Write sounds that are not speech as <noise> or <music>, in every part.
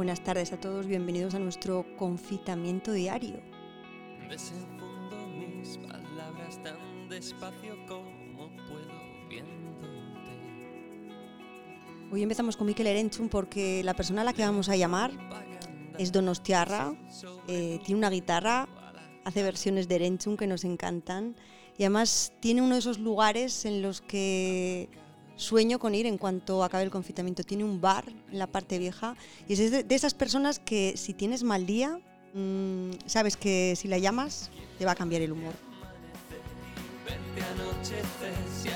Buenas tardes a todos, bienvenidos a nuestro confitamiento diario. Desenfundo mis palabras tan despacio como puedo viéndote. Hoy empezamos con Mikel Erenchun porque la persona a la que vamos a llamar es Donostiarra, eh, tiene una guitarra, hace versiones de Erenchun que nos encantan y además tiene uno de esos lugares en los que sueño con ir en cuanto acabe el confitamiento. Tiene un bar en la parte vieja y es de, de esas personas que si tienes mal día, mm, sabes que si la llamas te va a cambiar el humor. Verte anochecer si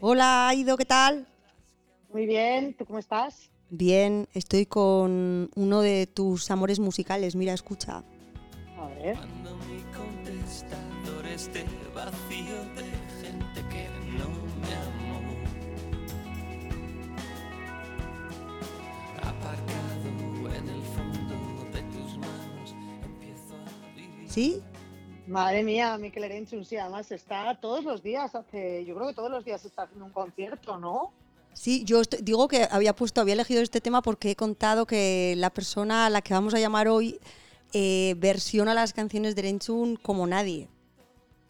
Hola, Hola Ido, ¿qué tal? muy bien, ¿tú cómo estás? Bien, estoy con uno de tus amores musicales. Mira, escucha. A ver, Cuando mi contestador esté vacío de gente que no me amó. Aparcado en el fondo de tus manos, empiezo a vivir. ¿Sí? Madre mía, Mikel Erenchun, sí, además está todos los días, hace, yo creo que todos los días está haciendo un concierto, ¿no? Sí, yo estoy- digo que había puesto, había elegido este tema porque he contado que la persona a la que vamos a llamar hoy eh, versiona las canciones de Erenchun como nadie.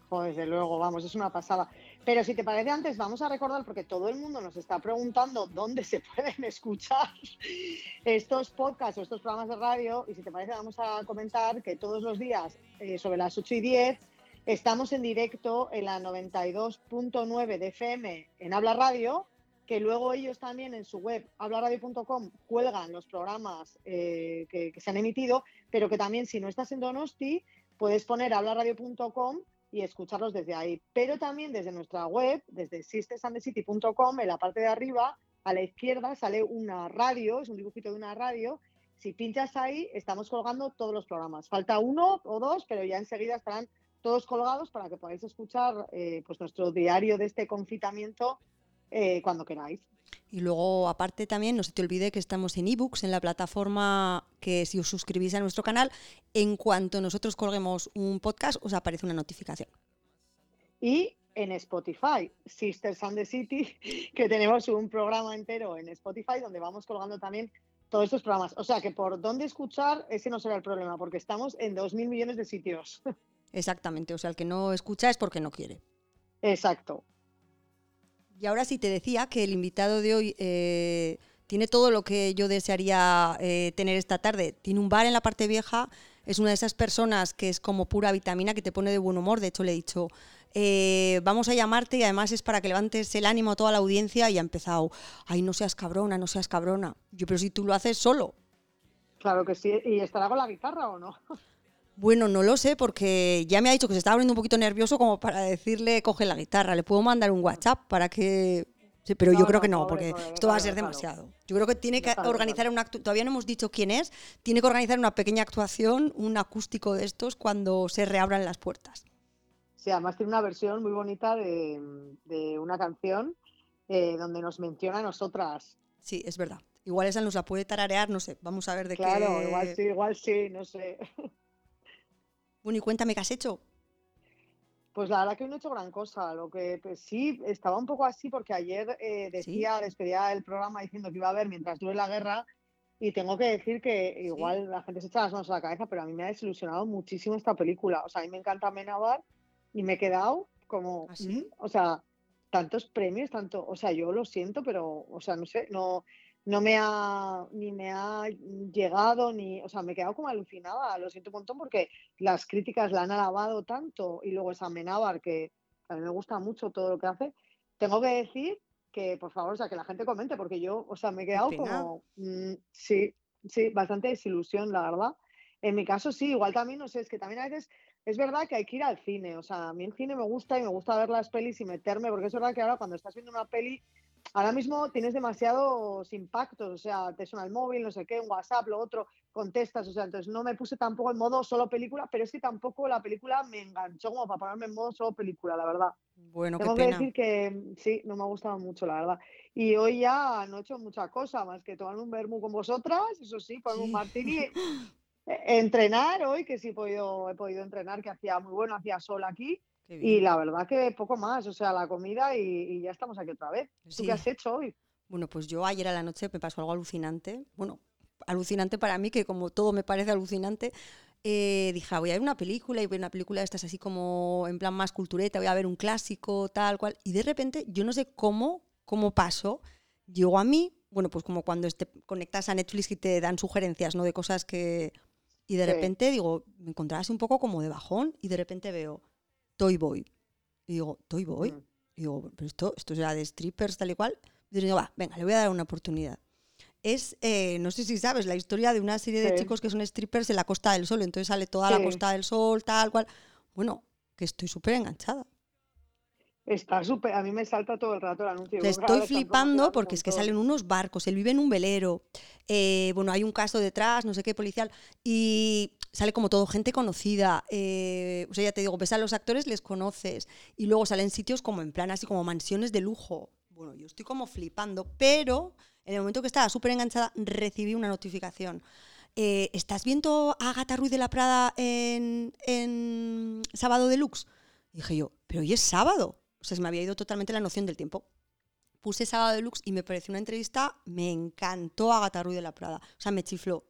Joder, desde luego, vamos, es una pasada. Pero si te parece antes, vamos a recordar, porque todo el mundo nos está preguntando dónde se <laughs> pueden escuchar estos podcasts o estos programas de radio, y si te parece, vamos a comentar que todos los días, eh, sobre las 8 y 10, estamos en directo en la 92.9 de FM en Habla Radio, que luego ellos también en su web, hablaradio.com, cuelgan los programas eh, que, que se han emitido, pero que también si no estás en Donosti, puedes poner hablaradio.com y escucharlos desde ahí. Pero también desde nuestra web, desde sistersandthecity.com, en la parte de arriba, a la izquierda, sale una radio, es un dibujito de una radio. Si pinchas ahí, estamos colgando todos los programas. Falta uno o dos, pero ya enseguida estarán todos colgados para que podáis escuchar eh, pues nuestro diario de este confitamiento eh, cuando queráis. Y luego, aparte también, no se te olvide que estamos en ebooks, en la plataforma que si os suscribís a nuestro canal, en cuanto nosotros colguemos un podcast, os aparece una notificación. y en Spotify, Sisters and the City, <laughs> que tenemos un programa entero en Spotify donde vamos colgando también todos estos programas. O sea que por dónde escuchar, ese no será el problema, porque estamos en 2.000 millones de sitios. <laughs> Exactamente, o sea, el que no escucha es porque no quiere. Exacto. Y ahora sí te decía que el invitado de hoy eh, tiene todo lo que yo desearía eh, tener esta tarde. Tiene un bar en la parte vieja, es una de esas personas que es como pura vitamina, que te pone de buen humor. De hecho, le he dicho, eh, vamos a llamarte y además es para que levantes el ánimo a toda la audiencia y ha empezado, ay, no seas cabrona, no seas cabrona. Yo, pero si tú lo haces solo. Claro que sí. ¿Y estará con la guitarra o no? Bueno, no lo sé porque ya me ha dicho que se estaba poniendo un poquito nervioso como para decirle coge la guitarra. Le puedo mandar un WhatsApp para que... Sí, pero No, yo creo no, que no, pobre, porque pobre, esto va a ser demasiado. Yo creo que tiene que organizar una Todavía no hemos dicho quién es. Tiene que organizar una pequeña actuación, un acústico de estos cuando se reabran las puertas. Sí, además tiene una versión muy bonita de, de una canción eh, donde nos menciona a nosotras. Sí, es verdad. Igual esa nos la puede tararear, no sé. Vamos a ver de Claro, qué... igual sí, igual sí, no sé. <laughs> Bueno, y cuéntame qué has hecho. Pues la verdad que no he hecho gran cosa. Lo que pues, sí, estaba un poco así porque ayer eh, decía, despedía el programa diciendo que iba a haber mientras dure la guerra. Y tengo que decir que igual la gente se echa las manos a la cabeza, pero a mí me ha desilusionado muchísimo esta película. O sea, a mí me encanta Amenábar y me he quedado como, ¿Ah, sí? "Mm", o sea, tantos premios, tanto, o sea, yo lo siento, pero, o sea, no sé, no, no me ha, ni me ha llegado, ni, o sea, me he quedado como alucinada, lo siento un montón porque las críticas la han alabado tanto y luego es Amenábar, que a mí me gusta mucho todo lo que hace. Tengo que decir que, por favor, o sea, que la gente comente, porque yo, o sea, me he quedado como, mm, sí, sí, bastante desilusión, la verdad. En mi caso, sí, igual también, no sé, es que también a veces es verdad que hay que ir al cine, o sea, a mí el cine me gusta y me gusta ver las pelis y meterme, porque es verdad que ahora cuando estás viendo una peli, ahora mismo tienes demasiados impactos, o sea, te suena el móvil, no sé qué, un WhatsApp, lo otro, contestas, o sea, entonces no me puse tampoco en modo solo película, pero es que tampoco la película me enganchó como para ponerme en modo solo película, la verdad. Bueno, qué Tengo que decir que sí, no me ha gustado mucho, la verdad. Y hoy ya no he hecho mucha cosa más que tomarme un vermú con vosotras, eso sí, un Sí. martini, <laughs> eh, entrenar hoy, que sí he podido, he podido entrenar, que hacía muy bueno, hacía sol aquí, y la verdad que poco más, o sea, la comida y, y ya estamos aquí otra vez. ¿Tú Sí. qué has hecho hoy? Bueno, pues yo ayer a la noche me pasó algo alucinante. Bueno, alucinante para mí, que como todo me parece alucinante. eh, dije, "Ah, voy a ver una película y voy a ver una película de estas así como en plan más cultureta, voy a ver un clásico, tal cual. Y de repente, yo no sé cómo, cómo pasó, llegó a mí, bueno, pues como cuando te conectas a Netflix y te dan sugerencias, ¿no? De cosas que... Y de Sí. repente, digo, me encontraba así un poco como de bajón y de repente veo Toy Boy. Y digo, Toy Boy. Mm. Y digo, pero esto, esto será de strippers tal y cual. Y digo, va, venga, le voy a dar una oportunidad. Es, eh, no sé si sabes, la historia de una serie de chicos que son strippers en la Costa del Sol. Entonces sale toda la. Costa del Sol, tal cual. Bueno, que estoy súper enganchada. Está súper, a mí me salta todo el rato el anuncio. Le estoy flipando porque es que salen unos barcos, él vive en un velero, eh, bueno, hay un caso detrás, no sé qué, policial, y sale como todo gente conocida. eh, o sea, ya te digo, ves a los actores, les conoces, y luego salen sitios como en plan así como mansiones de lujo. Bueno, yo estoy como flipando, pero en el momento que estaba súper enganchada recibí una notificación. Eh, ¿Estás viendo a Agatha Ruiz de la Prada en, en Sábado Deluxe? Dije yo, pero hoy es sábado. O sea, se me había ido totalmente la noción del tiempo. Puse Sábado Deluxe y me pareció una entrevista, me encantó Agatha Ruiz de la Prada. O sea, me chifló.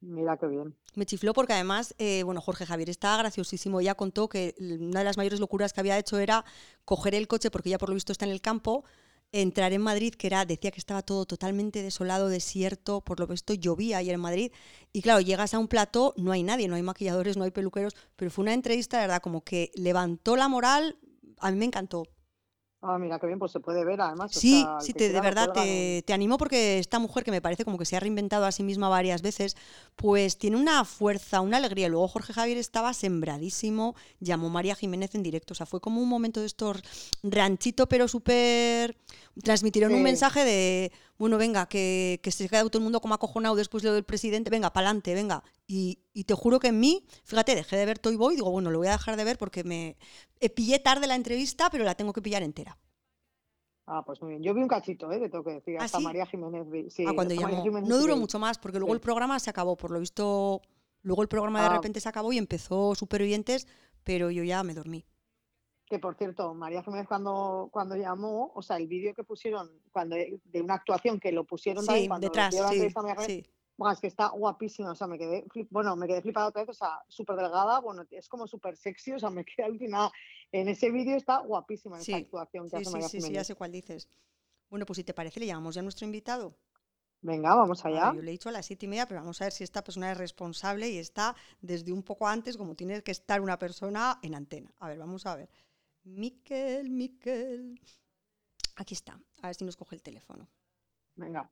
Mira qué bien. Me chifló porque además, eh, bueno, Jorge Javier está graciosísimo. Ella contó que una de las mayores locuras que había hecho era coger el coche, porque ella por lo visto está en el campo, entrar en Madrid, que era, decía que estaba todo totalmente desolado, desierto, por lo visto llovía ayer en Madrid. Y claro, llegas a un plató, no hay nadie, no hay maquilladores, no hay peluqueros, pero fue una entrevista, de verdad, como que levantó la moral, a mí me encantó. Ah, mira qué bien, pues se puede ver además. o Sí, sea, sí, te, de verdad te, te animo porque esta mujer que me parece como que se ha reinventado a sí misma varias veces, pues tiene una fuerza, una alegría. Luego Jorge Javier estaba sembradísimo, llamó María Jiménez en directo, o sea, fue como un momento de estos ranchito, pero súper... Transmitieron un mensaje de, bueno, venga, que, que se queda todo el mundo como acojonado después de lo del presidente, venga, pa'lante, venga. Y, y te juro que en mí, fíjate, dejé de ver Toy Boy, digo, bueno, lo voy a dejar de ver porque me eh, pillé tarde la entrevista, pero la tengo que pillar entera. Ah, pues muy bien. Yo vi un cachito, ¿eh? Que tengo que decir. ¿Ah, Hasta sí? María Jiménez. Sí, Ah, cuando hasta llamó. Jiménez No duró mucho más, porque luego Sí. el programa se acabó. Por lo visto, luego el programa de Ah. repente se acabó y empezó Supervivientes, pero yo ya me dormí. Que por cierto, María Jiménez cuando, cuando llamó, o sea, el vídeo que pusieron cuando de una actuación que lo pusieron Sí, cuando detrás, sí, a María Jiménez, sí. buah, es que está guapísima, o sea, me quedé, flip- bueno, me quedé flipada otra vez, o sea, súper delgada, bueno, es como súper sexy, o sea, me <laughs> quedé alucinada. En ese vídeo está guapísima esa actuación que Sí, hace sí, María sí, sí, ya Jiménez. sé cuál dices. Bueno, pues si te parece, le llamamos ya a nuestro invitado. Venga, vamos allá. yo le he dicho a las siete y media, pero vamos a ver si esta persona es responsable y está desde un poco antes, como tiene que estar una persona en antena. A ver, vamos a ver. Miquel, Miquel. Aquí está. A ver si nos coge el teléfono. Venga.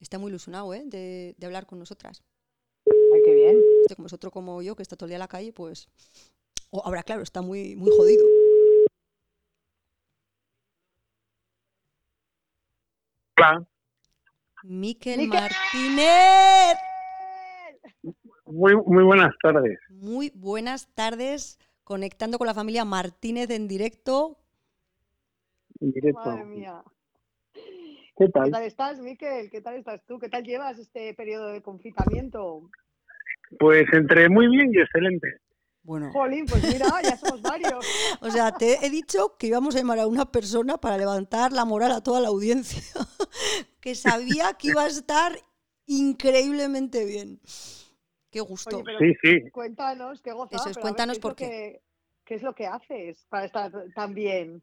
Está muy ilusionado, ¿eh? De, de hablar con nosotras. Ay, qué bien. Este, como es otro como yo, que está todo el día en la calle, pues. O ahora, claro, está muy, muy jodido. Hola, Miquel ¡Miquel! Martínez. muy, muy buenas tardes. Muy buenas tardes, conectando con la familia Martínez en directo. En directo. Madre mía. ¿Qué ¿Qué tal? tal estás, Miquel? ¿Qué tal estás tú? ¿Qué tal llevas este periodo de confinamiento? Pues entre muy bien y excelente. Bueno, Jolín, pues mira, ya somos varios. <laughs> o sea, te he dicho que íbamos a llamar a una persona para levantar la moral a toda la audiencia, <laughs> que sabía que iba a estar increíblemente bien. Qué gusto. Oye, pero Sí, sí. cuéntanos, qué gozada. Eso es, ver, cuéntanos ¿qué es por lo qué. que- ¿Qué es lo que haces para estar tan bien?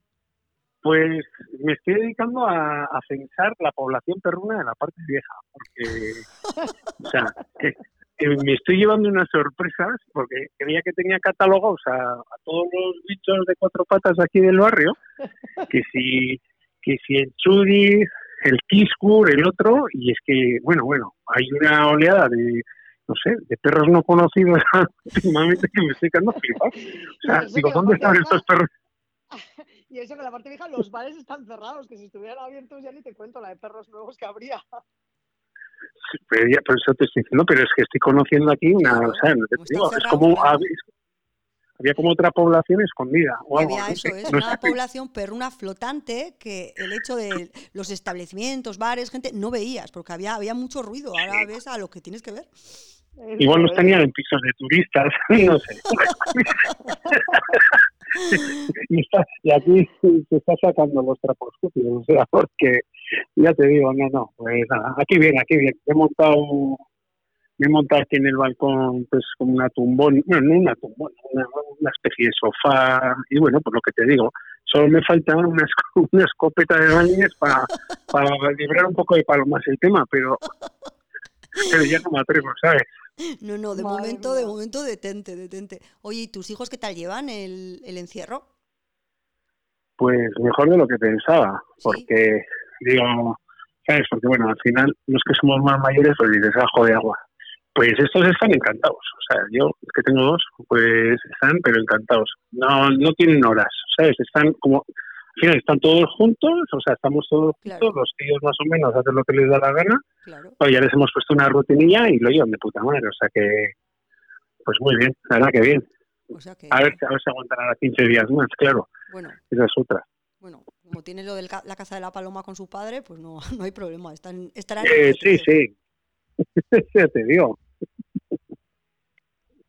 Pues me estoy dedicando a, a censar la población perruna de la parte vieja. Porque, o sea, que- que me estoy llevando unas sorpresas porque creía que tenía catalogados a, a todos los bichos de cuatro patas aquí del barrio. Que si, que si el chudi, el kiskur, el otro. Y es que, bueno, bueno, hay una oleada de no sé, de perros no conocidos <laughs> últimamente que me estoy quedando flipado. O sea, eso digo, ¿dónde están estos perros? <laughs> Y eso que la parte vieja los bares están cerrados, que si estuvieran abiertos ya ni te cuento la de perros nuevos que habría. Pero ya, por eso te estoy diciendo, pero es que estoy conociendo aquí una, o sea, no te como está digo, es como, había como otra población escondida o algo. había no eso, sé, es no una sé. población perruna flotante que el hecho de los establecimientos, bares, gente, no veías, porque había, había mucho ruido. Ahora ves a lo que tienes que ver. Igual es. tenían en pisos de turistas, <laughs> no sé. <laughs> y, está- y aquí se está sacando los trapos sucios, o sea, porque ya te digo, no, no, pues nada, aquí bien, aquí bien. He montado, me he montado aquí en el balcón, pues como una tumbón, bueno, no una tumbón, una, una especie de sofá, y bueno, pues lo que te digo, solo me falta una, <laughs> una escopeta de bañes para, para librar un poco de palomas el tema, pero, pero ya no me atrevo, ¿sabes? No, no, de Madre momento, de momento detente, detente. Oye, ¿y tus hijos qué tal llevan el, el encierro? Pues mejor de lo que pensaba, Sí. porque digo, ¿sabes? Porque bueno, al final los que somos más mayores pues dices, ajo de agua. Pues estos están encantados, o sea, yo que tengo dos, pues están pero encantados. No no tienen horas, ¿sabes? Están como, al final están todos juntos, o sea, estamos todos Claro. juntos, los tíos más o menos hacen lo que les da la gana, Claro. pero ya les hemos puesto una rutinilla y lo llevan de puta madre, o sea que, pues muy bien, la verdad que bien. O sea que, A ver, a ver si aguantarán a 15 días más, claro, bueno, esa es otra. bueno, como tienes lo de la caza de la paloma con su padre, pues no, <laughs> no hay problema. Están, estarán Eh, sí, sí. Ya <laughs> te digo.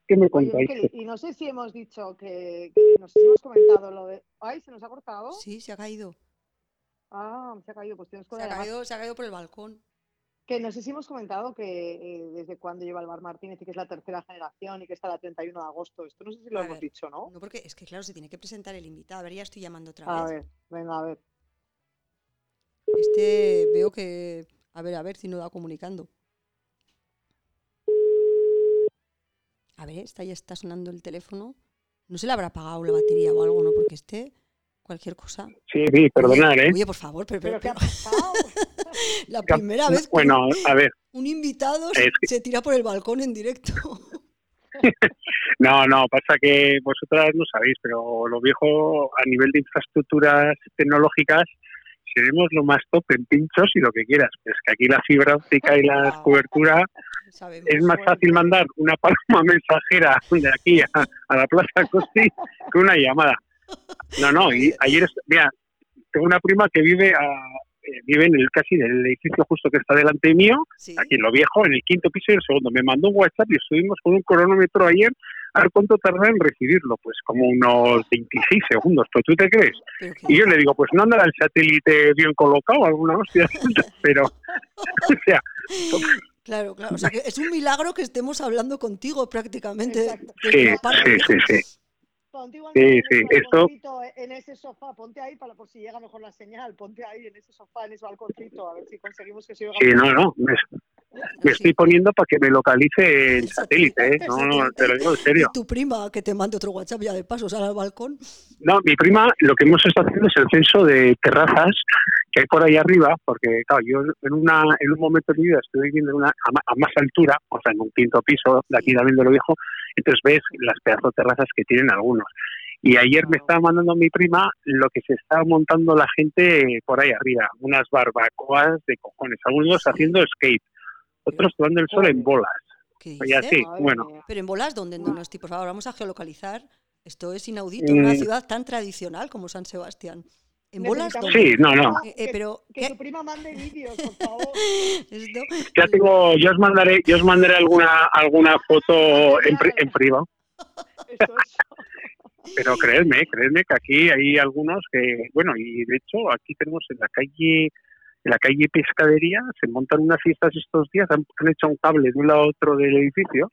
¿Qué me contáis? Y no sé si hemos dicho que, que nos hemos comentado lo de. Ay, se nos ha cortado. Sí, se ha caído. Ah, se ha caído, pues tienes que Se ha caído, se ha caído por el balcón. Que no sé si hemos comentado que eh, desde cuándo lleva el Bar Martínez y que es la tercera generación y que está la 31 de agosto. Esto no sé si lo A hemos ver, dicho, ¿no? No, porque es que claro, se tiene que presentar el invitado. A ver, ya estoy llamando otra A vez. ver, venga, a ver. Este veo que. A ver, a ver si no va comunicando. A ver, está, ya está sonando el teléfono. No se le habrá apagado la batería o algo, ¿no? Porque este, cualquier cosa. Sí, sí, perdonar, oye, ¿eh? Oye, por favor, pero, ¿Pero pero- qué ha pero <laughs> pasado? la primera vez que Bueno, a ver, un invitado se, Es que- se tira por el balcón en directo. <laughs> no, no, pasa que vosotras no sabéis, pero lo viejo a nivel de infraestructuras tecnológicas seremos lo más top en pinchos y lo que quieras. Pero es que aquí la fibra óptica y la Wow. <laughs> cobertura Sabemos. es más fácil mandar una paloma <laughs> mensajera de aquí a, a la Plaza Costi que una llamada. No, no, y ayer, mira, tengo una prima que vive a, eh, vive en el casi en el edificio justo que está delante mío, Sí. aquí en lo viejo, en el quinto piso y el segundo. Me mandó un WhatsApp y estuvimos con un cronómetro ayer a ver cuánto tarda en recibirlo, pues como unos 26 segundos, pues tú te crees. pero Y yo le digo, pues no andará el satélite bien colocado, alguna hostia, <laughs> pero, o sea, Claro, claro. O sea, que es un milagro que estemos hablando contigo prácticamente. Sí, sí, sí. Ponte igual Sí, en sí, esto- en ese sofá, ponte ahí para por si llega mejor la señal, ponte ahí en ese sofá, en ese balconcito, a ver si conseguimos que se oiga Sí, mejor. no, no, me, me <laughs> estoy poniendo para que me localice el satélite, ¿eh? No, no, te lo digo en serio. Y <laughs> tu prima que te mande otro WhatsApp ya de paso, sale al balcón. No, mi prima, lo que hemos estado haciendo es el censo de terrazas que hay por ahí arriba, porque claro, yo en una en un momento de mi vida estoy viviendo en una, a más altura, o sea, en un quinto piso de aquí también de lo viejo, entonces ves las pedazos de terrazas que tienen algunos. Y ayer me estaba mandando mi prima lo que se está montando la gente por ahí arriba, unas barbacoas de cojones, algunos haciendo skate, otros tomando el sol en bolas. ¿Qué Y así. Bueno. Pero en bolas, ¿dónde? No, no estoy, por favor, vamos a geolocalizar. Esto es inaudito en una Mm. ciudad tan tradicional como San Sebastián. ¿En bolas? Sí, no, no. Eh, eh, Que- pero, Que ¿qué? tu prima mande vídeos, por favor. <laughs> Esto- Ya tengo, yo os mandaré, yo os mandaré alguna alguna foto en, en privado. Eso es. Pero creedme, creedme que aquí hay algunos que, bueno, y de hecho aquí tenemos en la calle, en la calle Pescadería, se montan unas fiestas estos días, han, han hecho un cable de un lado a otro del edificio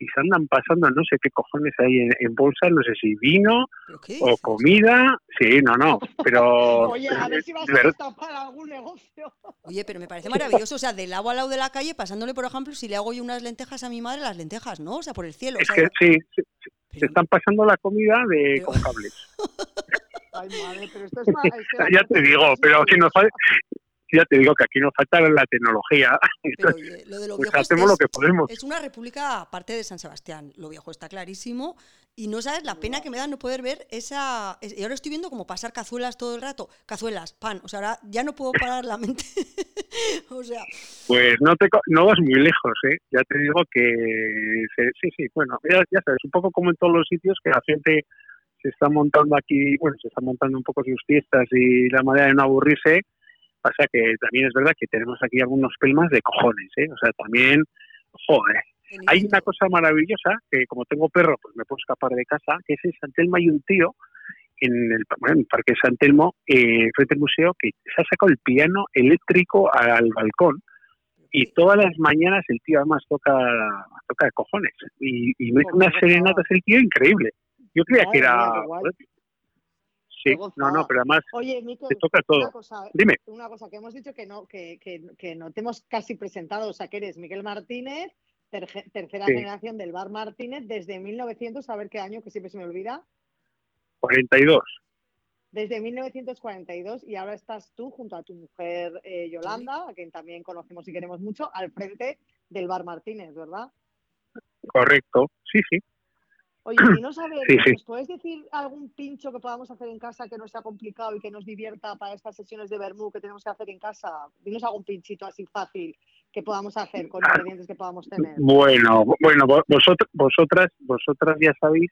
y se andan pasando no sé qué cojones hay en, en bolsa, no sé si vino ¿pero qué o comida, sí, no, no, pero <laughs> Oye, a ver si vas a destapar algún negocio. Oye, pero me parece maravilloso. O sea, del lado al lado de la calle, pasándole, por ejemplo, si le hago yo unas lentejas a mi madre, las lentejas, ¿no? O sea, por el cielo. o es sea, que sí, sí, se pero- están pasando la comida de Pero- con cables. Ay, madre, pero esto es más. <laughs> ya te digo, pero aquí nos ya te digo que aquí nos falta la tecnología. <laughs> pero, oye, lo de lo pues viejo es, hacemos lo es- que podemos. es una república aparte de San Sebastián. Lo viejo está clarísimo. Y no sabes la pena que me da no poder ver esa. es- Y ahora estoy viendo como pasar cazuelas todo el rato. Cazuelas, pan. O sea, ahora ya no puedo parar la mente <laughs> o sea, Pues no te no vas muy lejos, ¿eh? Ya te digo que sí, sí, bueno, ya, ya sabes, un poco como en todos los sitios que la gente se está montando aquí, bueno, se está montando un poco sus fiestas y la manera de no aburrirse, pasa que también es verdad que tenemos aquí algunos pelmas de cojones, ¿eh? O sea, también, joder, hay una cosa maravillosa que como tengo perro, pues me puedo escapar de casa, que es en San Telmo hay un tío en el, bueno, en el Parque San Telmo, eh, frente al museo, que se ha sacado el piano eléctrico al balcón y todas las mañanas el tío además toca toca de cojones. Y, y mete Pues unas serenatas el tío increíble. Yo creía que era... mía, qué guay. joder, Sí, no, no, pero además Oye, te toca una todo. cosa, Dime. una cosa que hemos dicho que no, que, que, que no te hemos casi presentado, o sea, que eres Miguel Martínez, terge- tercera Sí. generación del Bar Martínez, desde 1900, a ver qué año, que siempre se me olvida, 42. desde 1942, y ahora estás tú junto a tu mujer eh, Yolanda, a quien también conocemos y queremos mucho, al frente del Bar Martínez, ¿verdad? Correcto. Sí, sí. Oye, y no saber, Sí, sí. ¿nos puedes decir algún pincho que podamos hacer en casa que no sea complicado y que nos divierta para estas sesiones de vermú que tenemos que hacer en casa? Dinos algún pinchito así fácil que podamos hacer con ingredientes que podamos tener. Bueno, bueno, vo- vosotras, vosotras, vosotras ya sabéis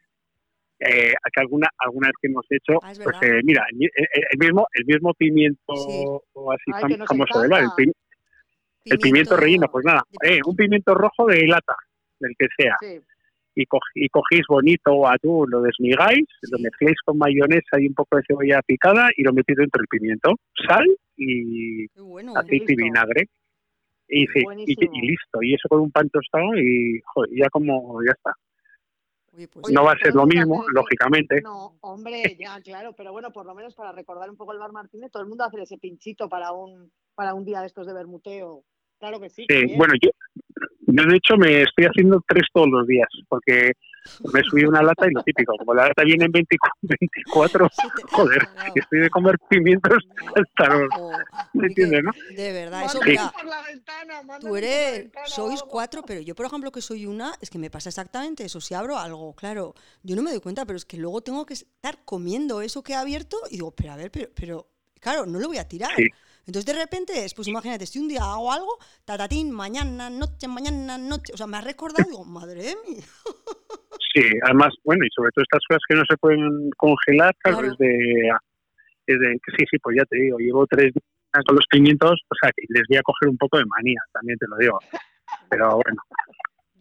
eh, que alguna alguna vez que hemos hecho, Ah, es pues eh, mira, el, el mismo el mismo pimiento Sí. o así Ay, fam- famoso del bar, el, encanta. pi- el pimiento relleno, pues nada, de eh, un pimiento rojo de lata, del que sea, Sí, y, co- y cogéis bonito atún, lo desmigáis, lo Sí. mezcléis con mayonesa y un poco de cebolla picada y lo metéis dentro del pimiento, sal y bueno. aceite y vinagre. Y, sí, y, Buenísimo. y listo, y eso con un pan tostado y ya como ya está. Oye, pues no va a ser lo que mismo, eso. lógicamente. no, hombre, ya, claro, pero bueno, por lo menos para recordar un poco el Bar Martínez, todo el mundo hace ese pinchito para un, para un día de estos de bermuteo. Claro que sí. Sí, bueno, yo, yo de hecho me estoy haciendo tres todos los días, porque me he subido una lata y lo típico, como la lata viene en 24, 24 Se te- <laughs> joder, <laughs> estoy de comer pimientos hasta los... ¿Me entiendes, no? De verdad, eso mira, por la ventana, mándame tú eres, sois cuatro, pero yo por ejemplo que soy una, es que me pasa exactamente eso, si abro algo, claro, yo no me doy cuenta, pero es que luego tengo que estar comiendo eso que he abierto y digo, pero a ver, pero, pero claro, no lo voy a tirar. Sí. Entonces de repente, es, pues imagínate, si un día hago algo, tatatín, mañana, noche, mañana, noche, o sea, me ha recordado, digo, madre mía. <laughs> Sí, además, bueno, y sobre todo estas cosas que no se pueden congelar, claro, Claro. es de... Es de sí, sí, pues ya te digo, llevo tres días con los pimientos, o sea, que les voy a coger un poco de manía, también te lo digo. Pero bueno,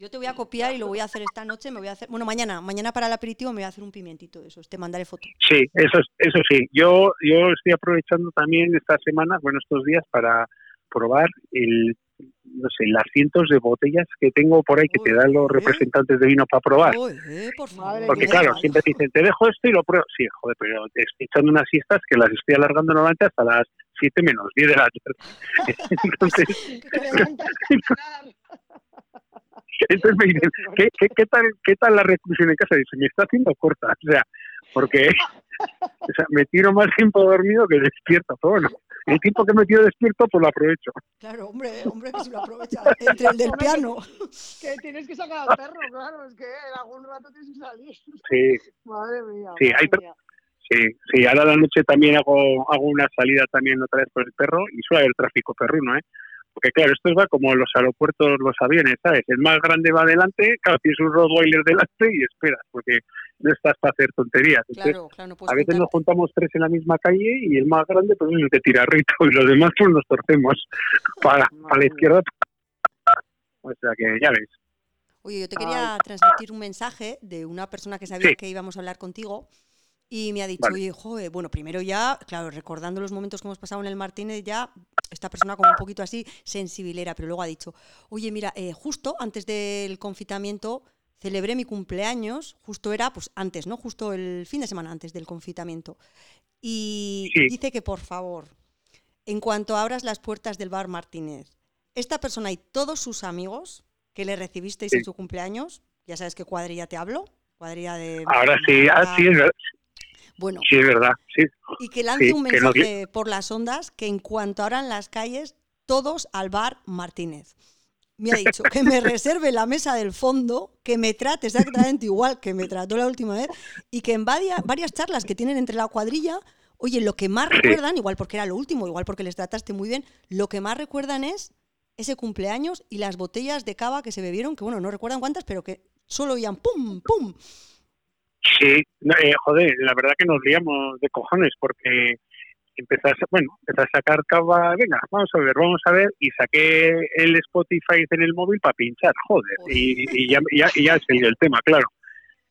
Yo te voy a copiar y lo voy a hacer esta noche, me voy a hacer, bueno, mañana, mañana para el aperitivo me voy a hacer un pimientito de esos, te mandaré foto. Sí, eso, es- eso sí. Yo, yo estoy aprovechando también estas semanas, bueno, estos días para probar el, no sé, las cientos de botellas que tengo por ahí que te dan los ¿eh? representantes de vino para probar. Uy, eh, por favor. Porque claro, siempre te dicen, te dejo esto y lo pruebo. Sí, joder, pero te estoy echando unas siestas que las estoy alargando normalmente hasta las 7 menos 10 de la tarde. <laughs> Entonces, Te levantas a cenar. Entonces me dicen, <laughs> ¿qué, qué, qué tal, ¿qué tal la reclusión en casa? Dice, me está haciendo corta. O sea, porque <laughs> o sea, me tiro más tiempo dormido que despierto. Pero bueno, el tiempo que me tiro despierto, pues lo aprovecho. Claro, hombre, hombre, que si lo aprovecha entre el del <laughs> piano. Que tienes que sacar al perro, claro, es que en algún rato tienes que salir. Sí, Madre mía. Sí, madre hay mía. sí, sí. Ahora a la noche también hago, hago una salida también otra vez por el perro y suele haber tráfico perruno, ¿eh? Porque claro, esto va como los aeropuertos, los aviones, ¿sabes? El más grande va adelante, claro, tienes un Rottweiler delante y esperas, porque no estás para hacer tonterías. Entonces, Claro, claro, no a veces nos juntamos tres en la misma calle y el más grande pues es el que tira rito y los demás pues nos torcemos <laughs> para, para la izquierda. O sea que ya ves. Oye, yo te quería transmitir un mensaje de una persona que sabía Sí. que íbamos a hablar contigo y me ha dicho, Vale. oye, joder, bueno, primero ya, claro, recordando los momentos que hemos pasado en el Martínez, ya esta persona como un poquito así sensibilera, pero luego ha dicho, oye, mira, eh, justo antes del confitamiento celebré mi cumpleaños, justo era, pues antes, ¿no? Justo el fin de semana antes del confitamiento. Y Sí. dice que por favor, en cuanto abras las puertas del bar Martínez, esta persona y todos sus amigos que le recibisteis Sí. en su cumpleaños, ya sabes qué cuadrilla te hablo, cuadrilla de... Ahora sí, ah, sí. Bueno, Sí, es verdad. Sí, y que lance sí, un no mensaje por las ondas que en cuanto abran las calles, todos al bar Martínez. Me ha dicho que me reserve la mesa del fondo, que me trate exactamente igual que me trató la última vez y que en varia- varias charlas que tienen entre la cuadrilla, Oye, lo que más recuerdan, igual porque era lo último, igual porque les trataste muy bien, lo que más recuerdan es ese cumpleaños y las botellas de cava que se bebieron, que bueno, no recuerdan cuántas, pero que solo oían pum, pum. Sí, eh, joder, la verdad que nos liamos de cojones porque sa- bueno, empecé a sacar cava, venga, vamos a ver, vamos a ver, y saqué el Spotify en el móvil para pinchar, joder, y, y ya, ya, ya salió el tema, claro.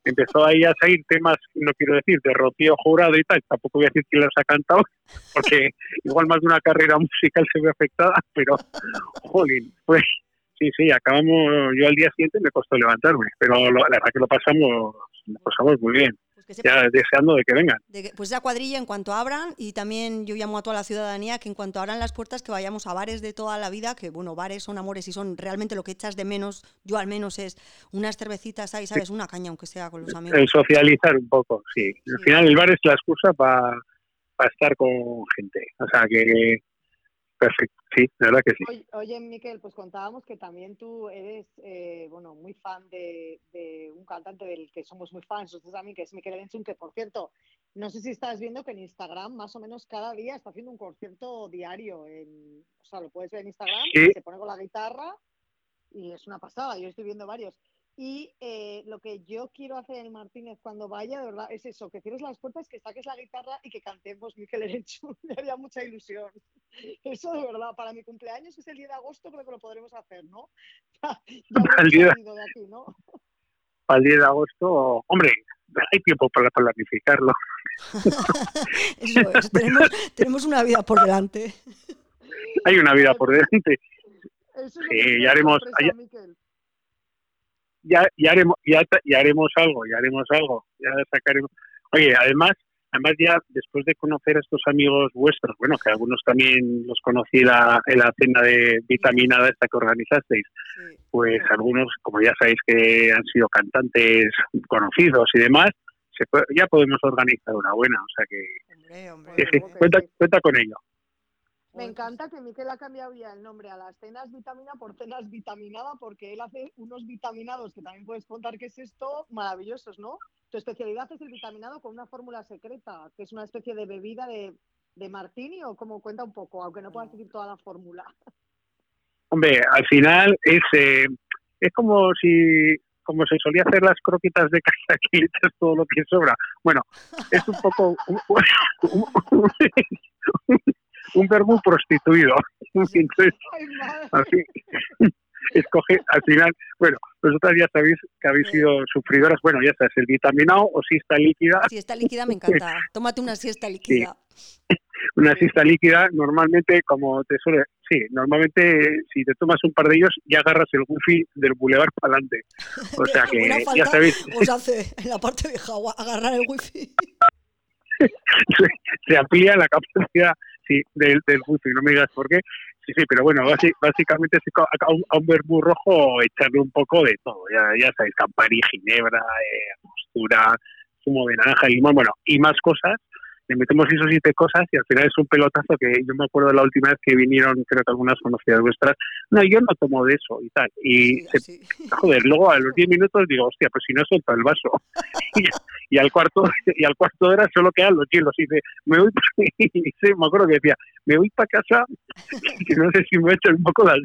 Empezó ahí a salir temas, no quiero decir, de Rocío Jurado y tal, tampoco voy a decir quién los ha cantado, porque <laughs> igual más de una carrera musical se ve afectada, pero, jolín, pues sí, sí, acabamos, yo al día siguiente me costó levantarme, pero lo- la verdad que lo pasamos, lo pasamos muy bien Pues que ya deseando de que vengan. de que- pues esa cuadrilla en cuanto abran, y también yo llamo a toda la ciudadanía que en cuanto abran las puertas que vayamos a bares de toda la vida, que bueno, bares son amores y son realmente lo que echas de menos, yo al menos es unas cervecitas ahí, ¿sabes? Una caña aunque sea con los amigos. El socializar un poco, sí. Al final el bar es la excusa para estar con gente. O sea que, perfecto, sí, la verdad que sí. Oye, oye, Miquel, pues contábamos que también tú eres, eh, bueno, muy fan de, de un cantante del que somos muy fans, ustedes también, que es Miquel Erenchun, que por cierto, no sé si estás viendo que en Instagram más o menos cada día está haciendo un concierto diario. En, o sea, lo puedes ver en Instagram, Sí. se pone con la guitarra y es una pasada, yo estoy viendo varios. Y eh, lo que yo quiero hacer en el Martínez cuando vaya, de verdad, es eso, que cierres las puertas, que saques la guitarra y que cantemos Miquel Erenchun. <laughs> Me haría mucha ilusión. Eso de verdad, para mi cumpleaños, que es el 10 de agosto, creo que lo podremos hacer, ¿no? <laughs> Ya Para el día- de aquí, ¿no? Para el 10 de agosto, hombre, hay tiempo para planificarlo. <laughs> Eso es, tenemos, tenemos una vida por delante. Hay una vida por delante. Eso es lo que ya haremos- sorpresa, ya-. Ya, haremos, ya, haremos algo, ya haremos algo, ya sacaremos. Oye, además, además ya después de conocer a estos amigos vuestros, bueno, que algunos también los conocí la, en la cena de vitaminada esta que organizasteis, Sí. pues algunos, como ya sabéis que han sido cantantes conocidos y demás, se puede- ya podemos organizar una buena, o sea que Hombre, hombre. que cuenta, cuenta con ello. Me Joder, encanta que Miquel ha cambiado ya el nombre a las cenas vitamina por cenas vitaminada, porque él hace unos vitaminados, que también puedes contar qué es esto, maravillosos, ¿no? Tu especialidad es el vitaminado con una fórmula secreta, que es una especie de bebida de, de martini, o como cuenta un poco, aunque no puedas decir toda la fórmula. Hombre, al final es, eh, es como si como se solía hacer las croquetas de casa que le echas todo lo que sobra. Bueno, es un poco un, un, un, un vermú prostituido. <laughs> Entonces, así, escoge, al final, bueno, vosotras ya sabéis que habéis sido sufridoras, bueno, ya sabes, el vitaminado o siesta líquida, Siesta líquida me encanta. Tómate una siesta líquida. <laughs> una siesta líquida, normalmente, como te suele, sí, normalmente si te tomas un par de ellos, ya agarras el wifi del bulevar para adelante. O sea <laughs> que ya sabéis, os hace en la parte vieja agua- agarrar el wifi. se, se amplía la capacidad sí, del, del wifi, no me digas por qué. Sí, sí, pero bueno, básicamente es a un, a un vermú rojo echarle un poco de todo, ya, ya sabéis, campari, ginebra, eh, postura, zumo de naranja, limón, bueno, y más cosas. Le metemos esos siete cosas y al final es un pelotazo que yo me acuerdo la última vez que vinieron, creo que algunas conocidas vuestras, no, yo no tomo de eso y tal. Y Sí, se joder, luego a los 10 minutos digo, hostia, pues si no suelto el vaso. <laughs> y, y al cuarto y al cuarto de hora solo quedan los hielos. Y dice, me voy, <laughs> y sí, me acuerdo que decía, me voy para casa, <laughs> que no sé si me he hecho un poco de.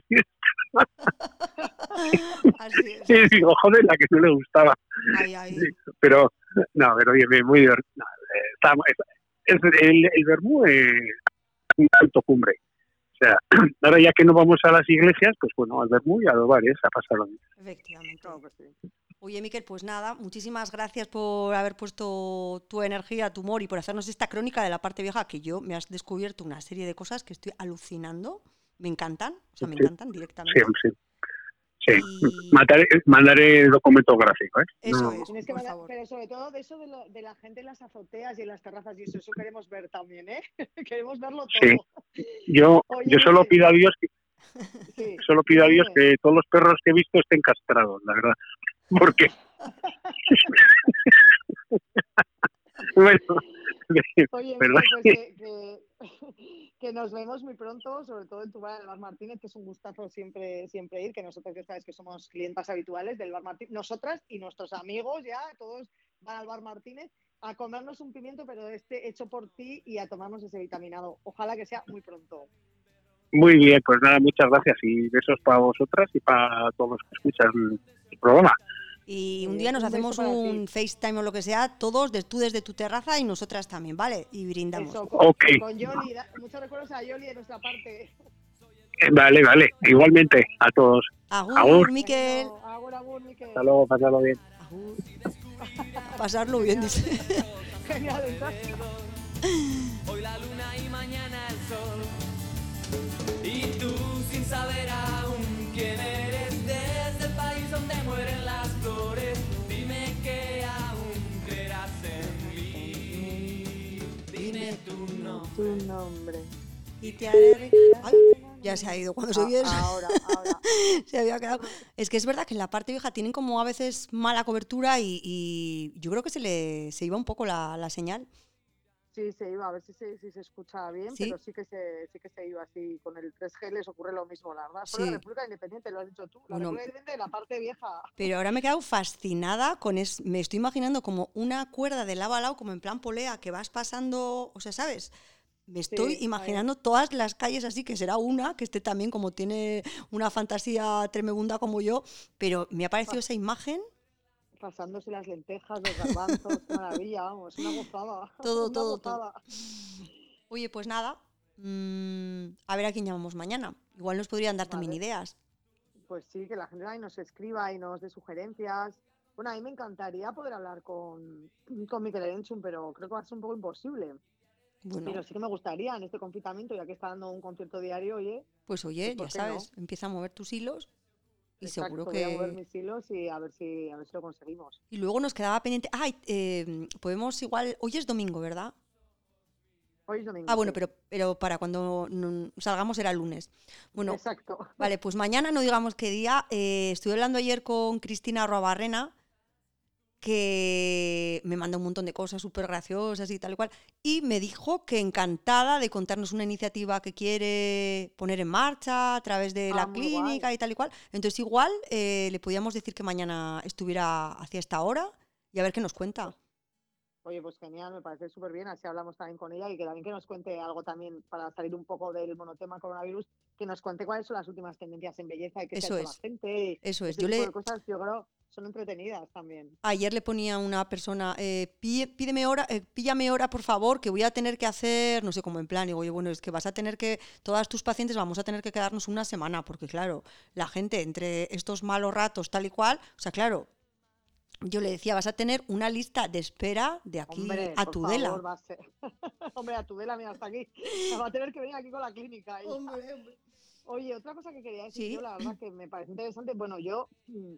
Así. Y digo, joder, la que no le gustaba. Ay, ay. Pero, no, pero bien, bien, muy divertido. No, eh, el, el vermú es un alto cumbre. O sea, <clears throat> ahora ya que no vamos a las iglesias, pues bueno, al vermú y a los bares a pasarlo bien. Efectivamente. Oye, Miquel, pues nada, muchísimas gracias por haber puesto tu energía, tu humor y por hacernos esta crónica de la parte vieja que yo me has descubierto una serie de cosas que estoy alucinando. Me encantan, o sea, me Sí. encantan directamente. sí. Sí, Y- Mataré- mandaré el documento gráfico, ¿eh? Eso No. es. Tienes que por mandar- favor. pero sobre todo de eso de, lo- de la gente en las azoteas y en las terrazas y eso, eso queremos ver también, ¿eh? <laughs> queremos verlo todo. Sí. Yo, Oye, yo solo pido a Dios que Sí. solo pido a Dios que todos los perros que he visto estén castrados, la verdad. Porque <laughs> <laughs> bueno, Oye, ¿Verdad? Pues que, que- que nos vemos muy pronto, sobre todo en tu bar, el Bar Martínez, que es un gustazo siempre, siempre ir, que nosotros ya sabes que somos clientas habituales del Bar Martínez, nosotras y nuestros amigos ya, todos van al Bar Martínez. a comernos un pimiento, pero este hecho por ti y a tomarnos ese vitaminado. Ojalá que sea muy pronto. Muy bien, pues nada, muchas gracias y besos para vosotras y para todos los que escuchan el programa. Y un día nos hacemos un FaceTime o lo que sea, todos, de- tú desde tu terraza y nosotras también, ¿vale? Y brindamos. Eso, con, Ok. con Yoli. da- Muchos recuerdos a Yoli de nuestra parte. Eh, Vale, vale, igualmente a todos. Agur, Agur. Miquel. Bueno, agur, agur, Miquel. Hasta luego, pasadlo bien. Agur. <laughs> Pasarlo bien, dice. <laughs> Genial, entonces. <laughs> nombre. Tu nombre. Y te haré- Ay, ya se ha ido. Cuando se Ah, oye eso, ahora, ahora. <laughs> se había quedado. Es que es verdad que en la parte vieja tienen como a veces mala cobertura y, y yo creo que se le se iba un poco la, la señal. Sí, se iba, a ver si se, si se escucha bien, Sí. pero sí que se, sí que se iba así. Con el 3G les ocurre lo mismo, la verdad. Solo Sí. la República Independiente, lo has dicho tú. La Bueno, República Independiente de la parte vieja. Pero ahora me he quedado fascinada con es, me estoy imaginando como una cuerda de lado a lado, como en plan polea, que vas pasando, o sea, ¿sabes? Me estoy imaginando todas las calles así, que será una, que esté también como tiene una fantasía tremenda como yo, pero me ha parecido esa imagen, Pasándose las lentejas, los garbanzos, maravilla, vamos, una gozada. <laughs> Todo, una todo, todo. gozada. oye, pues nada, mm, a ver a quién llamamos mañana. Igual nos podrían dar también ideas. Pues sí, que la gente ahí nos escriba y nos dé sugerencias. Bueno, a mí me encantaría poder hablar con, con Miquel Erenchun, pero creo que va a ser un poco imposible. Bueno, Pero sí que me gustaría en este confinamiento, ya que está dando un concierto diario, oye, pues oye, pues, ya ¿por qué no? sabes, empieza a mover tus hilos y exacto, seguro voy a mover que... mis hilos y a ver si, a ver si lo conseguimos. Y luego nos quedaba pendiente. Ay, eh, podemos igual. Hoy es domingo, ¿verdad? Hoy es domingo. Ah, bueno, sí. pero, pero para cuando salgamos era lunes. Bueno, Exacto. vale, pues mañana no digamos qué día. eh, estuve hablando ayer con Cristina Roabarrena, que me mandó un montón de cosas súper graciosas y tal y cual. Y me dijo que encantada de contarnos una iniciativa que quiere poner en marcha a través de Ah, la clínica guay. y tal y cual. Entonces, igual eh, le podíamos decir que mañana estuviera hacia esta hora y a ver qué nos cuenta. Oye, pues genial, me parece súper bien. Así hablamos también con ella y que también que nos cuente algo también para salir un poco del monotema coronavirus, que nos cuente cuáles son las últimas tendencias en belleza y qué se ha hecho la gente. Eso es. Le, cosas, yo creo, son entretenidas también. Ayer le ponía a una persona, eh, "Pí- pídeme hora, eh, píllame hora, por favor, que voy a tener que hacer, no sé cómo en plan, digo, oye, bueno, es que vas a tener que, todas tus pacientes vamos a tener que quedarnos una semana, porque claro, la gente entre estos malos ratos, tal y cual, o sea, claro, yo le decía, vas a tener una lista de espera de aquí Hombre, a por Tudela. favor, va a ser. <laughs> Hombre, a Tudela, mira, hasta aquí. Va a tener que venir aquí con la clínica. ella. Oye, otra cosa que quería decir Sí. yo, la verdad que me parece interesante, bueno, yo mm,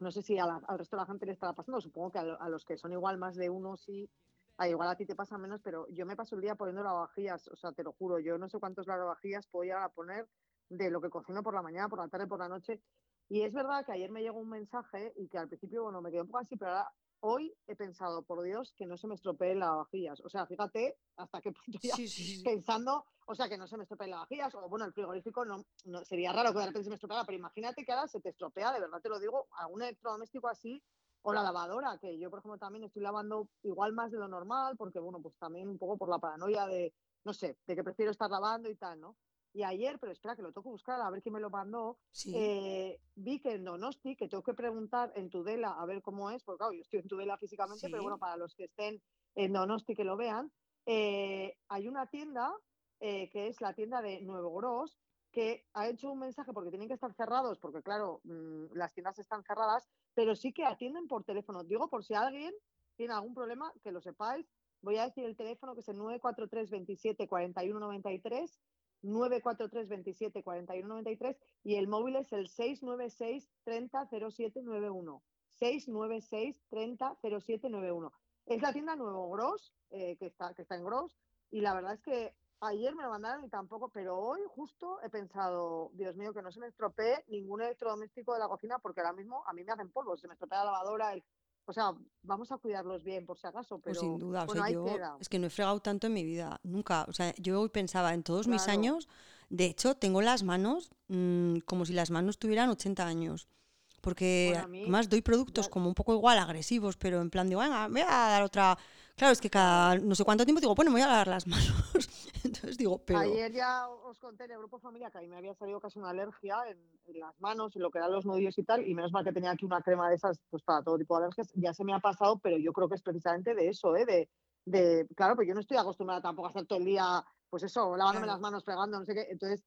no sé si al resto de la gente le estará pasando, supongo que a los que son igual más de uno sí, a igual a ti te pasa menos, pero yo me paso el día poniendo lavavajillas, o sea, te lo juro, yo no sé cuántos lavavajillas puedo llegar a poner de lo que cocino por la mañana, por la tarde, por la noche, y es verdad que ayer me llegó un mensaje y que al principio, bueno, me quedé un poco así, pero ahora hoy he pensado, por Dios, que no se me estropee el lavavajillas, o sea, fíjate hasta qué <laughs> punto ya Sí, sí, sí. pensando, o sea, que no se me estropeen las vajillas, o bueno, el frigorífico no, no sería raro que de repente se me estropeara, pero imagínate que ahora se te estropea, de verdad te lo digo, algún electrodoméstico así, o la lavadora, que yo, por ejemplo, también estoy lavando igual más de lo normal, porque bueno, pues también un poco por la paranoia de, no sé, de que prefiero estar lavando y tal, ¿no? Y ayer, pero espera que lo tengo que buscar, a ver quién me lo mandó, Sí. eh, vi que en Donosti, que tengo que preguntar en Tudela a ver cómo es, porque claro, yo estoy en Tudela físicamente, pero bueno, para los que estén en Donosti que lo vean, eh, hay una tienda eh, que es la tienda de Nuevo Gros, que ha hecho un mensaje porque tienen que estar cerrados, porque claro, mm, las tiendas están cerradas, pero sí que atienden por teléfono. Digo, por si alguien tiene algún problema, que lo sepáis. Voy a decir el teléfono que es el 943 27 41 93, 943 27 41 93 y el móvil es el 696 30 0791. 696 30 0791. Es la tienda Nuevo Gros, eh, que, está, que está en Gros, y la verdad es que ayer me lo mandaron y tampoco, pero hoy justo he pensado, Dios mío, que no se me estropee ningún electrodoméstico de la cocina, porque ahora mismo a mí me hacen polvo, se me estropea la lavadora, el- o sea, vamos a cuidarlos bien por si acaso, pero Pues sin duda, o bueno, sea, ahí yo es que no he fregado tanto en mi vida, nunca. O sea, yo hoy pensaba en todos mis años, de hecho, tengo las manos mm, como si las manos tuvieran 80 años. Porque Bueno, mí- además doy productos ya- como un poco igual agresivos, pero en plan digo, venga, voy a dar otra. Claro, es que cada no sé cuánto tiempo digo, bueno, me voy a lavar las manos. <laughs> <laughs> Entonces digo, pero. Ayer ya os conté en el grupo familia que a mí me había salido casi una alergia en, en las manos, en lo que eran los nudillos y tal, y menos mal que tenía aquí una crema de esas pues para todo tipo de alergias. Ya se me ha pasado, pero yo creo que es precisamente de eso, ¿eh? De, de, claro, pues yo no estoy acostumbrada tampoco a estar todo el día, pues eso, lavándome las manos, fregando, no sé qué. Entonces,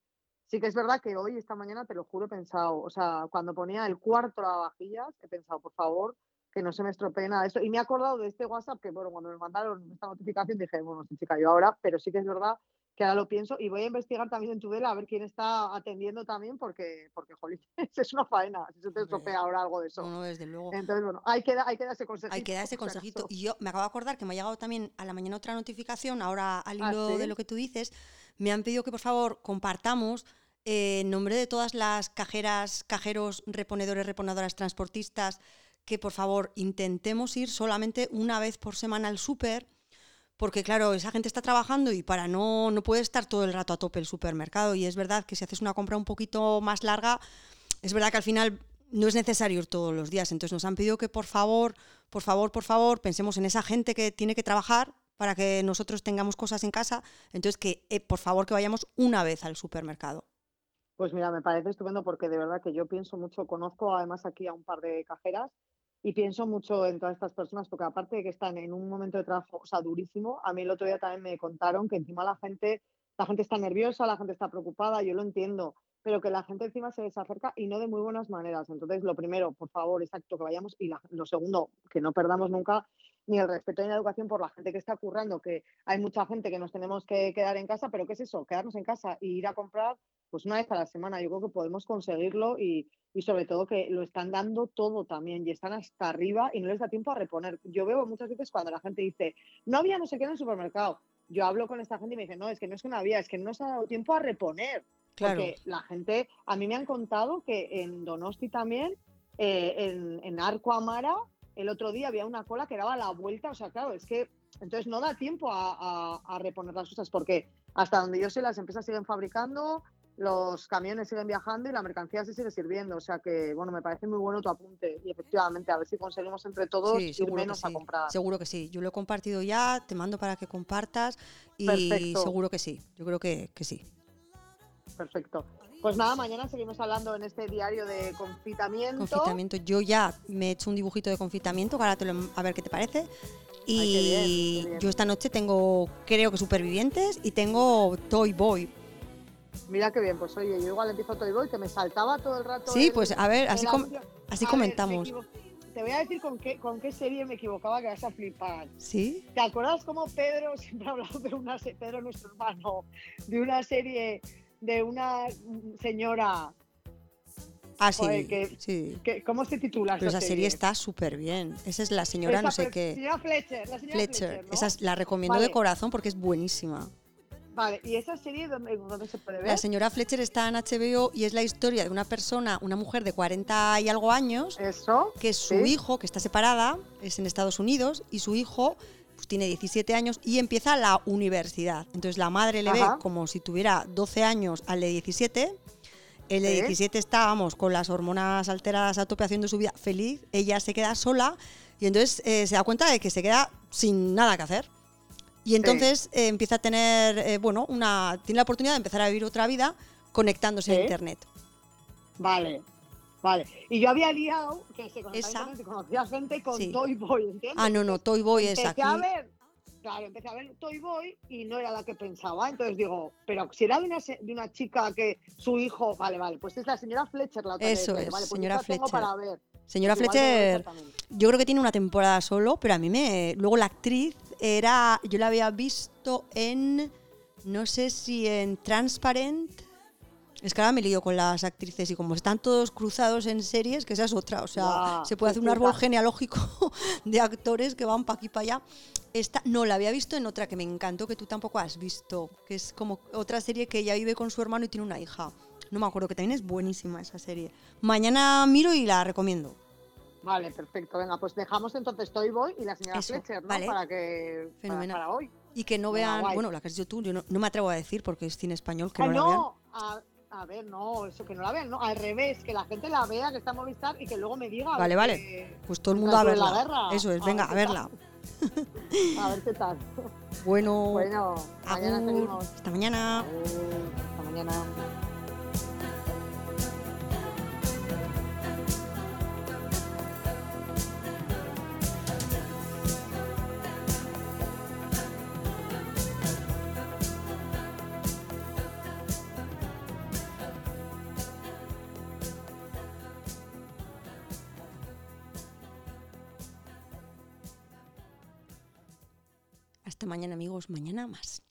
sí que es verdad que hoy, esta mañana, te lo juro, he pensado, o sea, cuando ponía el cuarto lavavajillas, he pensado, por favor, que no se me estropee nada de esto. Y me he acordado de este WhatsApp que, bueno, cuando me mandaron esta notificación dije, bueno, sí, chica, yo ahora, pero sí que es verdad que ahora lo pienso y voy a investigar también en Tudela a ver quién está atendiendo también porque, porque jolín, <laughs> es una faena si se te estropea ahora algo de eso. No, no, desde luego. Entonces, bueno, hay que, hay que dar ese consejito. Hay que dar ese consejito. Y yo me acabo de acordar que me ha llegado también a la mañana otra notificación, ahora al ¿Ah, hilo de lo que tú dices, me han pedido que por favor compartamos eh, en nombre de todas las cajeras, cajeros, reponedores, reponedoras, transportistas, que por favor intentemos ir solamente una vez por semana al súper, porque claro, esa gente está trabajando y para no, no puede estar todo el rato a tope el supermercado. Y es verdad que si haces una compra un poquito más larga, es verdad que al final no es necesario ir todos los días. Entonces nos han pedido que por favor, por favor, por favor, pensemos en esa gente que tiene que trabajar para que nosotros tengamos cosas en casa. Entonces que eh, por favor que vayamos una vez al supermercado. Pues mira, me parece estupendo porque de verdad que yo pienso mucho, conozco además aquí a un par de cajeras y pienso mucho en todas estas personas porque aparte de que están en un momento de trabajo, o sea, durísimo, a mí el otro día también me contaron que encima la gente, la gente está nerviosa, la gente está preocupada, yo lo entiendo, pero que la gente encima se desacerca y no de muy buenas maneras. Entonces, lo primero, por favor, exacto, que vayamos y lo segundo, que no perdamos nunca ni el respeto ni la educación por la gente que está currando, que hay mucha gente que nos tenemos que quedar en casa, pero ¿qué es eso? Quedarnos en casa e ir a comprar pues una vez a la semana. Yo creo que podemos conseguirlo y, y sobre todo que lo están dando todo también y están hasta arriba y no les da tiempo a reponer. Yo veo muchas veces cuando la gente dice, no había no sé qué en el supermercado. Yo hablo con esta gente y me dicen, no, es que no es que no había, es que no nos ha dado tiempo a reponer. Claro. Porque la gente, a mí me han contado que en Donosti también, eh, en, en Arco Amara, el otro día había una cola que daba la vuelta, o sea, claro, es que entonces no da tiempo a, a- a reponer las cosas porque hasta donde yo sé las empresas siguen fabricando, los camiones siguen viajando y la mercancía se sigue sirviendo, o sea que, bueno, me parece muy bueno tu apunte y efectivamente a ver si conseguimos entre todos Sí, ir menos a sí. comprar. Seguro que sí. Yo lo he compartido ya, te mando para que compartas y Perfecto. seguro que sí. Yo creo que, que sí. Perfecto. Pues nada, mañana seguimos hablando en este diario de confitamiento. Confitamiento. Yo ya me he hecho un dibujito de confitamiento, ahora te lo, a ver qué te parece. Y Ay, qué bien, qué bien. yo esta noche tengo, creo que supervivientes y tengo Toy Boy. Mira qué bien, pues oye, yo igual empiezo Toy Boy, que me saltaba todo el rato. Sí, el- pues a ver, así, com- así A comentamos. te voy a decir con qué, con qué serie me equivocaba que vas a flipar. ¿Sí? ¿Te acuerdas cómo Pedro <laughs> siempre ha hablado de una se- Pedro nuestro hermano, de una serie de una señora Ah, sí. Joder, que- sí. que cómo se titula Pero esa esa serie está súper bien. Esa es la señora Esa no sé qué. Señora Fletcher, la señora Fletcher. Fletcher, ¿no? Esa es- la recomiendo de corazón porque es buenísima. Vale, ¿y esa serie dónde, dónde se puede ver? La señora Fletcher está en HBO y es la historia de una persona, una mujer de 40 y algo años, Eso. que su Sí. hijo, que está separada, es en Estados Unidos, y su hijo pues, tiene 17 años y empieza la universidad. Entonces la madre le Ajá. ve como si tuviera 12 años al de 17. El de Sí. 17 está, vamos, con las hormonas alteradas a tope haciendo su vida feliz. Ella se queda sola y entonces eh, se da cuenta de que se queda sin nada que hacer. Y entonces eh, empieza a tener, eh, bueno, una, tiene la oportunidad de empezar a vivir otra vida conectándose a. Internet. Vale, vale. Y yo había liado que se y conocía gente con Sí. Toy Boy, ¿entiendes? Ah, no, no, Toy Boy es empecé aquí. a ver, claro, empecé a ver Toy Boy y no era la que pensaba. Entonces digo, pero si era de una, de una chica que su hijo, vale, vale, pues es la señora Fletcher la otra Eso es, vale, pues señora tengo Fletcher. para ver. Señora Igual Fletcher, yo creo que tiene una temporada solo, pero a mí me. Luego la actriz era. Yo la había visto en. No sé si en Transparent. Es que ahora me lío con las actrices y como están todos cruzados en series, que esa es otra. O sea, se puede hacer un árbol genealógico <laughs> de actores que van para aquí para allá. Esta, no, la había visto en otra que me encantó, que tú tampoco has visto, que es como otra serie que ella vive con su hermano y tiene una hija. No me acuerdo, que también es buenísima esa serie. Mañana miro y la recomiendo. Vale, perfecto. Venga, pues dejamos entonces Toy Boy y la señora Eso, Fletcher, ¿no? vale. Para que para, Fenomenal. para hoy. Y que no vean, bueno, la que has dicho tú, yo no, no me atrevo a decir porque es cine español, que Ah, no, la vean. ah, A ver, no, eso que no la vean, no, al revés, que la gente la vea, que está en Movistar y que luego me diga. Vale, vale. Pues todo el mundo a verla. guerra. Eso es, A venga, a verla. <laughs> A ver qué tal. Bueno, Bueno, mañana agur. seguimos. hasta mañana. Agur, Hasta mañana. Mañana más.